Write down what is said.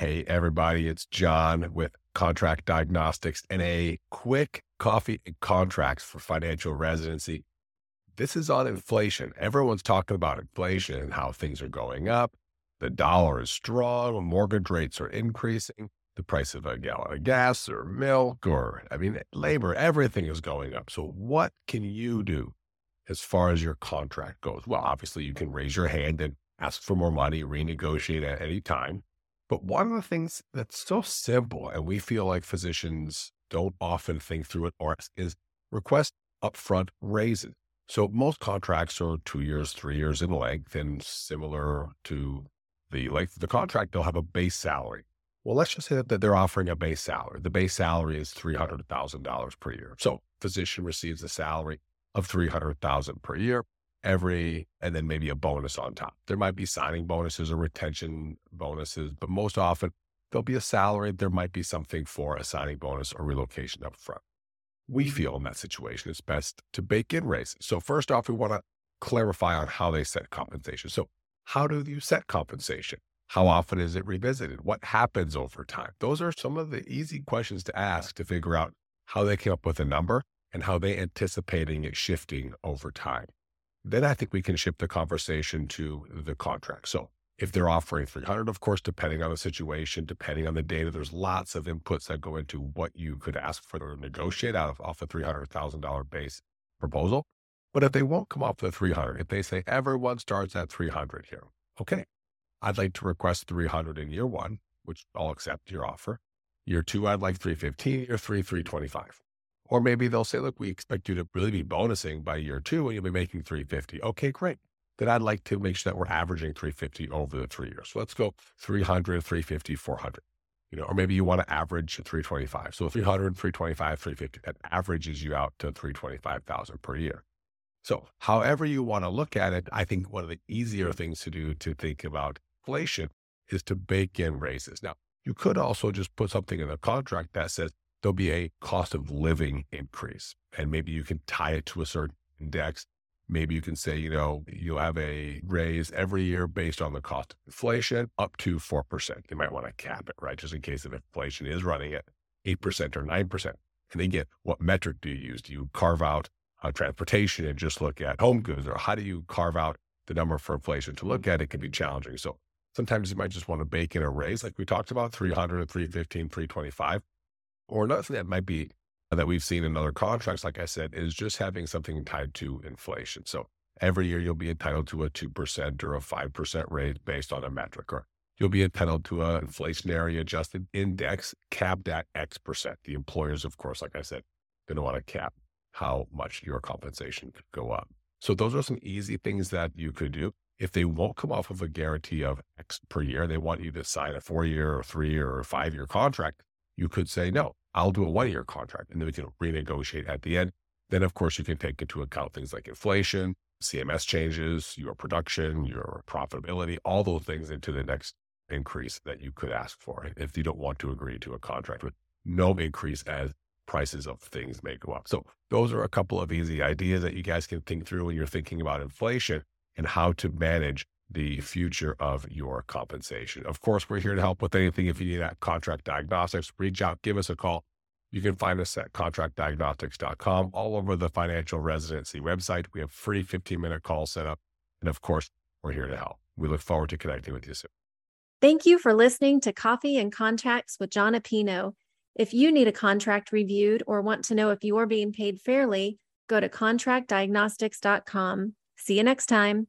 Hey, everybody, it's Jon with Contract Diagnostics and a quick coffee and contracts for financial residency. This is on inflation. Everyone's talking about inflation and how things are going up. The dollar is strong, mortgage rates are increasing, the price of a gallon of gas or milk or, I mean, labor, everything is going up. So, what can you do as far as your contract goes? Well, obviously, you can raise your hand and ask for more money, renegotiate at any time. But one of the things that's so simple, and we feel like physicians don't often think through it or is request upfront raises. So most contracts are two years, three years in length, and similar to the length of the contract, they'll have a base salary. Well, let's just say that they're offering a base salary. The base salary is $300,000 per year. So physician receives a salary of 300,000 per year every, and then maybe a bonus on top. There might be signing bonuses or retention bonuses, but most often there'll be a salary. There might be something for a signing bonus or relocation up front. We feel in that situation it's best to bake in raises. So first off, we want to clarify on how they set compensation. So how do you set compensation? How often is it revisited? What happens over time? Those are some of the easy questions to ask to figure out how they came up with a number and how they anticipating it shifting over time then I think we can shift the conversation to the contract. So if they're offering 300, of course, depending on the situation, depending on the data, there's lots of inputs that go into what you could ask for or negotiate out of off a $300,000 base proposal. But if they won't come off the 300, if they say everyone starts at 300 here, okay, I'd like to request 300 in year one, which I'll accept your offer. Year two, I'd like 315, year three, 325. Or maybe they'll say, look, we expect you to really be bonusing by year two and you'll be making 350. Okay, great. Then I'd like to make sure that we're averaging 350 over the three years. So let's go 300, 350, 400. You know, or maybe you want to average 325. So 300, 325, 350, that averages you out to 325,000 per year. So however you want to look at it, I think one of the easier things to do to think about inflation is to bake in raises. Now, you could also just put something in the contract that says there'll be a cost of living increase. And maybe you can tie it to a certain index. Maybe you can say, you know, you'll have a raise every year based on the cost of inflation up to 4%. You might want to cap it, right? Just in case if inflation is running at 8% or 9%. And again, what metric do you use? Do you carve out uh, transportation and just look at home goods? Or how do you carve out the number for inflation to look at? It can be challenging. So sometimes you might just want to bake in a raise like we talked about 300, 315, 325 or another thing that might be uh, that we've seen in other contracts, like I said, is just having something tied to inflation. So every year you'll be entitled to a 2% or a 5% rate based on a metric, or you'll be entitled to an inflationary adjusted index capped at X percent. The employers, of course, like I said, going to want to cap how much your compensation could go up. So those are some easy things that you could do. If they won't come off of a guarantee of X per year, they want you to sign a four year or three year or five year contract, you could say, no, I'll do a one year contract and then we can renegotiate at the end. Then, of course, you can take into account things like inflation, CMS changes, your production, your profitability, all those things into the next increase that you could ask for if you don't want to agree to a contract with no increase as prices of things may go up. So those are a couple of easy ideas that you guys can think through when you're thinking about inflation and how to manage the future of your compensation. Of course, we're here to help with anything. If you need that contract diagnostics, reach out, give us a call. You can find us at contractdiagnostics.com, all over the financial residency website. We have free 15 minute call set up. And of course, we're here to help. We look forward to connecting with you soon. Thank you for listening to Coffee and Contracts with Jon Appino. If you need a contract reviewed or want to know if you are being paid fairly, go to contractdiagnostics.com. See you next time.